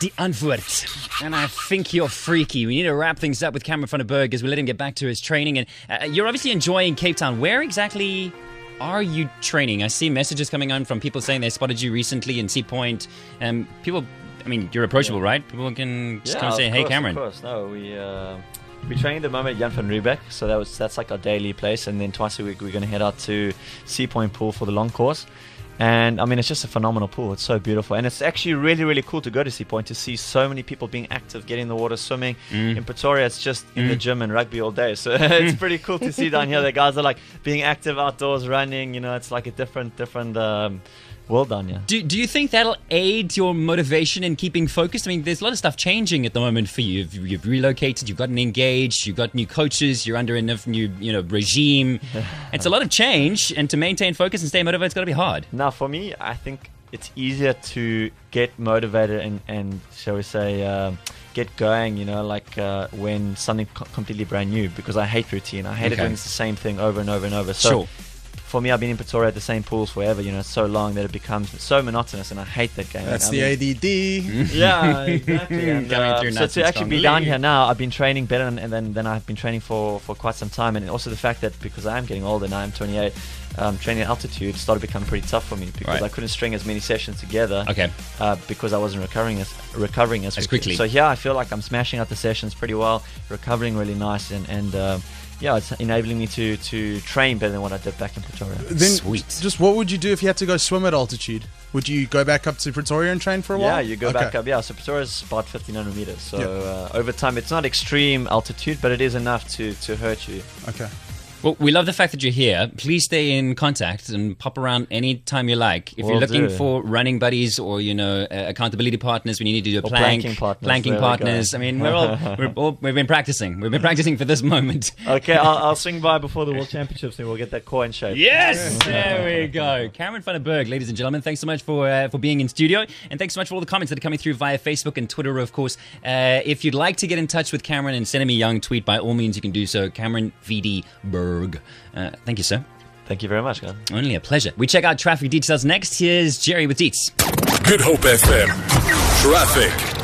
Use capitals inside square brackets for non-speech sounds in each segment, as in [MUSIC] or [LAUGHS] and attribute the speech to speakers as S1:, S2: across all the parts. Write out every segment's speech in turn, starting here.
S1: Die Antwoord. And I think you're freaky. We need to wrap things up with Cameron van der Burgh as we let him get back to his training. And uh, you're obviously enjoying Cape Town. Where exactly are you training? I see messages coming on from people saying they spotted you recently in Sea Point. Um, people, I mean, you're approachable, right? People can just
S2: yeah,
S1: come say,
S2: of
S1: hey, Cameron.
S2: Of course, no, we uh, we train at the moment at Jan van Riebeeck, so that was that's like our daily place, and then twice a week we're going to head out to Sea Point Pool for the long course. And I mean, it's just a phenomenal pool. It's so beautiful, and it's actually really, really cool to go to Sea Point to see so many people being active, getting in the water, swimming.
S1: Mm.
S2: In Pretoria, it's just in the gym and rugby all day. [LAUGHS] So it's pretty cool to see down here. The guys are like being active outdoors, running. You know, it's like a different, different um, world done, yeah.
S1: Do, do you think that'll aid your motivation in keeping focused? I mean, there's a lot of stuff changing at the moment for you. You've, you've relocated, you've gotten engaged, you've got new coaches, you're under a new you know regime. [LAUGHS] it's a lot of change, and to maintain focus and stay motivated, it's got to be hard.
S2: Now, for me, I think it's easier to get motivated and, and shall we say, um get going, you know, like uh, when something co- completely brand new, because I hate routine. I hate
S1: Okay.
S2: it doing the same thing over and over and over. So
S1: Sure.
S2: For me, I've been in Pretoria at the same pools forever, you know, so long that it becomes so monotonous, and I hate that game.
S3: That's
S2: I
S3: the
S2: mean-
S3: ADD. [LAUGHS]
S2: yeah, exactly. [LAUGHS] And, uh, so to actually be down here now, I've been training better than, than, than I've been training for, for quite some time. And also the fact that because I am getting older now, I'm 28, um, training at altitude started becoming pretty tough for me because
S1: Right.
S2: I couldn't string as many sessions together
S1: Okay.
S2: uh, because I wasn't recovering as recovering as,
S1: As quickly.
S2: So yeah, I feel like I'm smashing out the sessions pretty well, recovering really nice, and and uh, yeah, it's enabling me to to train better than what I did back in Pretoria.
S3: Then,
S1: Sweet.
S3: Just what would you do if you had to go swim at altitude? Would you go back up to Pretoria and train for a while?
S2: Yeah, you go
S3: Okay.
S2: back up. Yeah, so Pretoria is about 1500 meters. So
S3: Yeah.
S2: uh, over time, it's not extreme altitude, but it is enough to to hurt you.
S3: Okay.
S1: Well, we love the fact that you're here. Please stay in contact and pop around anytime you like. If
S2: Will
S1: you're looking
S2: do.
S1: for running buddies or you know uh, accountability partners when you need to do a
S2: Or
S1: plank,
S2: planking partners,
S1: planking partners. I mean, we're all, [LAUGHS] we're all we've been practicing. We've been practicing for this moment.
S2: Okay, [LAUGHS] I'll, I'll swing by before the World Championships, and we'll get that coin in shape.
S1: Yes, there we go. Cameron van der Burgh, ladies and gentlemen, thanks so much for uh, for being in studio, and thanks so much for all the comments that are coming through via Facebook and Twitter, of course. Uh, if you'd like to get in touch with Cameron and send him a young tweet, by all means, you can do so. Cameron VD Burgh. Uh, thank you, sir.
S2: Thank you very much, guys.
S1: Only a pleasure. We check out traffic details next. Here's Jerry with Deets.
S4: Good Hope FM. Traffic.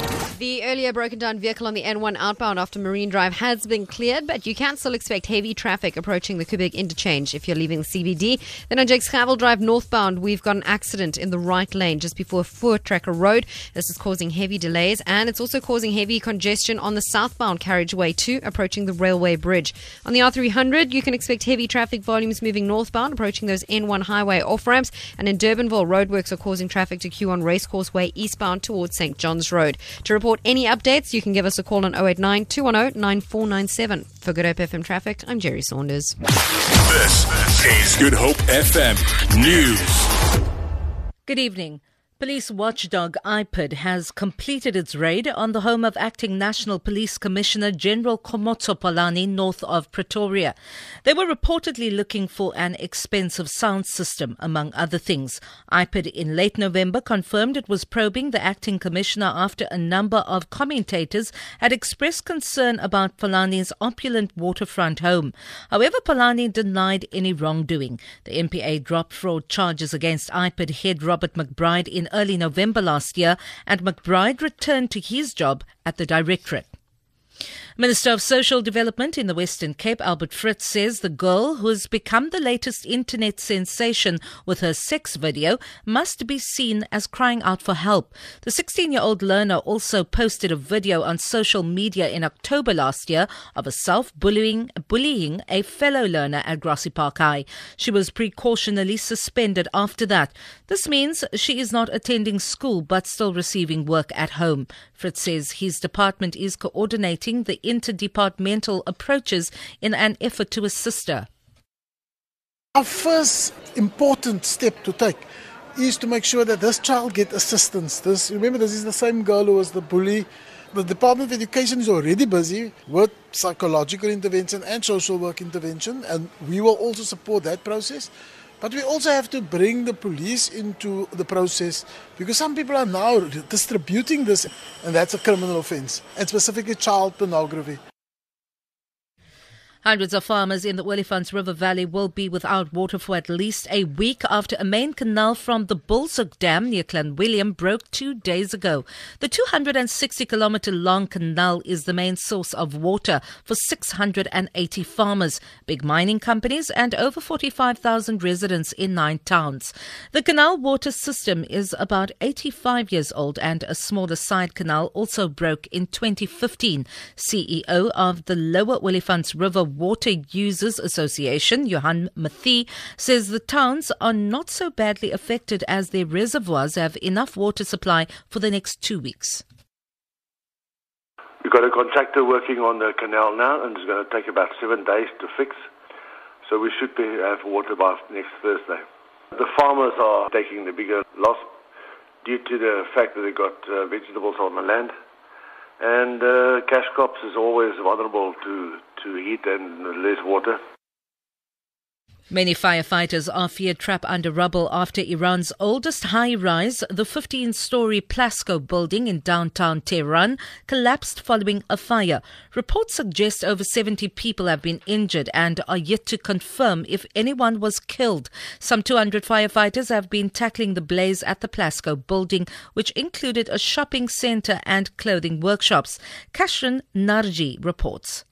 S5: Earlier broken down vehicle on the N1 outbound after Marine Drive has been cleared, but you can still expect heavy traffic approaching the Koeberg interchange if you're leaving CBD. Then on Jakes Gerwel Drive northbound, we've got an accident in the right lane just before Voortrekker Road. This is causing heavy delays and it's also causing heavy congestion on the southbound carriageway too, approaching the railway bridge. On the R300, you can expect heavy traffic volumes moving northbound, approaching those N1 highway off ramps. And in Durbanville, roadworks are causing traffic to queue on Racecourse Way eastbound towards St. John's Road. To report any updates, you can give us a call on 089 210 9497. For Good Hope FM Traffic, I'm Jerry Saunders.
S4: This is Good Hope FM News.
S6: Good evening. Police watchdog IPID has completed its raid on the home of Acting National Police Commissioner General Khomotso Phahlane north of Pretoria. They were reportedly looking for an expensive sound system, among other things. IPID in late November confirmed it was probing the acting commissioner after a number of commentators had expressed concern about Phahlane's opulent waterfront home. However, Phahlane denied any wrongdoing. The NPA dropped fraud charges against IPID head Robert McBride in early November last year, and McBride returned to his job at the Directorate. Minister of Social Development in the Western Cape, Albert Fritz, says the girl who has become the latest internet sensation with her sex video must be seen as crying out for help. The 16 year old learner also posted a video on social media in October last year of herself bullying, bullying a fellow learner at Grassy Park High. She was precautionally suspended after that. This means she is not attending school but still receiving work at home. Fritz says his department is coordinating the interdepartmental approaches in an effort to assist her.
S7: Our first important step to take is to make sure that this child get assistance. This remember this is the same girl who was the bully. The Department of Education is already busy with psychological intervention and social work intervention, and we will also support that process. But we also have to bring the police into the process because some people are now distributing this, and that's a criminal offense, and specifically child pornography.
S6: Hundreds of farmers in the Olifants River Valley will be without water for at least a week after a main canal from the Bulshoek Dam near Clanwilliam broke two days ago. The 260 kilometer long canal is the main source of water for 680 farmers, big mining companies, and over 45,000 residents in nine towns. The canal water system is about 85 years old, and a smaller side canal also broke in 2015. CEO of the Lower Olifants River Water Users Association, Johan Mathie, says the towns are not so badly affected as their reservoirs have enough water supply for the next two weeks.
S8: We've got a contractor working on the canal now, and it's going to take about seven days to fix. So we should be, have water by next Thursday. The farmers are taking the bigger loss due to the fact that they've got uh, vegetables on the land. And uh, cash crops is always vulnerable to, to heat and less water.
S6: Many firefighters are feared trapped under rubble after Iran's oldest high rise, the 15 story Plasco building in downtown Tehran, collapsed following a fire. Reports suggest over 70 people have been injured and are yet to confirm if anyone was killed. Some 200 firefighters have been tackling the blaze at the Plasco building, which included a shopping center and clothing workshops. Kasra Naji reports.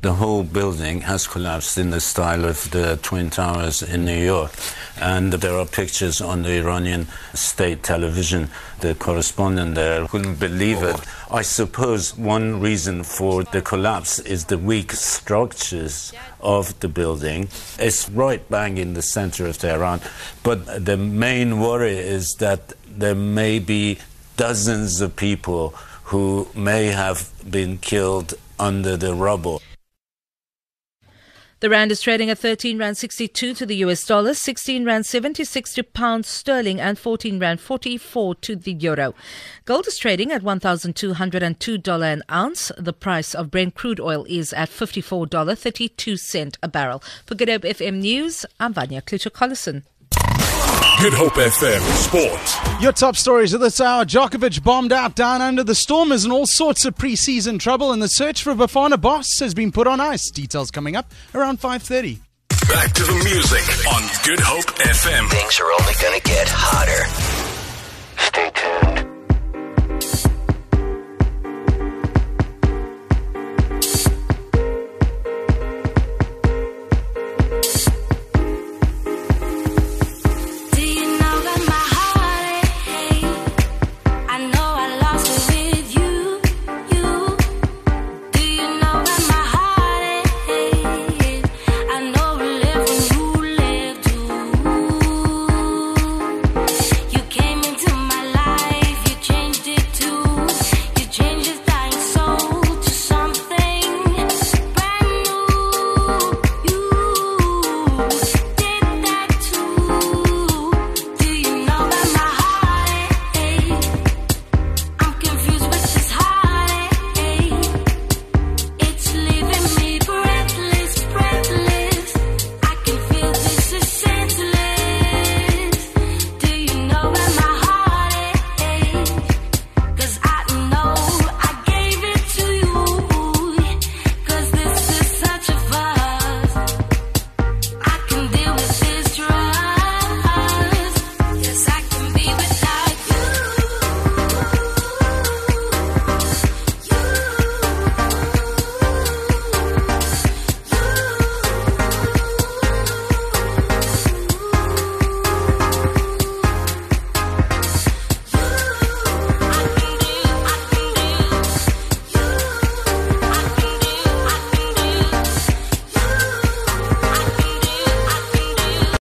S9: The whole building has collapsed in the style of the Twin Towers in New York. And there are pictures on the Iranian state television. The correspondent there couldn't believe it. I suppose one reason for the collapse is the weak structures of the building. It's right bang in the center of Tehran. But the main worry is that there may be dozens of people who may have been killed under the rubble.
S6: The rand is trading at 13 rand 62 to the US dollar, 16 rand 76 to pounds sterling, and 14 rand 44 to the euro. Gold is trading at $1,202 an ounce. The price of Brent crude oil is at $54.32 a barrel. For Good Hope FM News, I'm Vanya Kluter-Collison.
S4: Good Hope FM Sport.
S3: Your top stories of this hour Djokovic bombed out down under the Stormers in all sorts of preseason trouble, and the search for Bafana Boss has been put on ice. Details coming up around 5.30.
S4: Back to the music on Good Hope FM.
S10: Things are only going to get hotter. Stay tuned.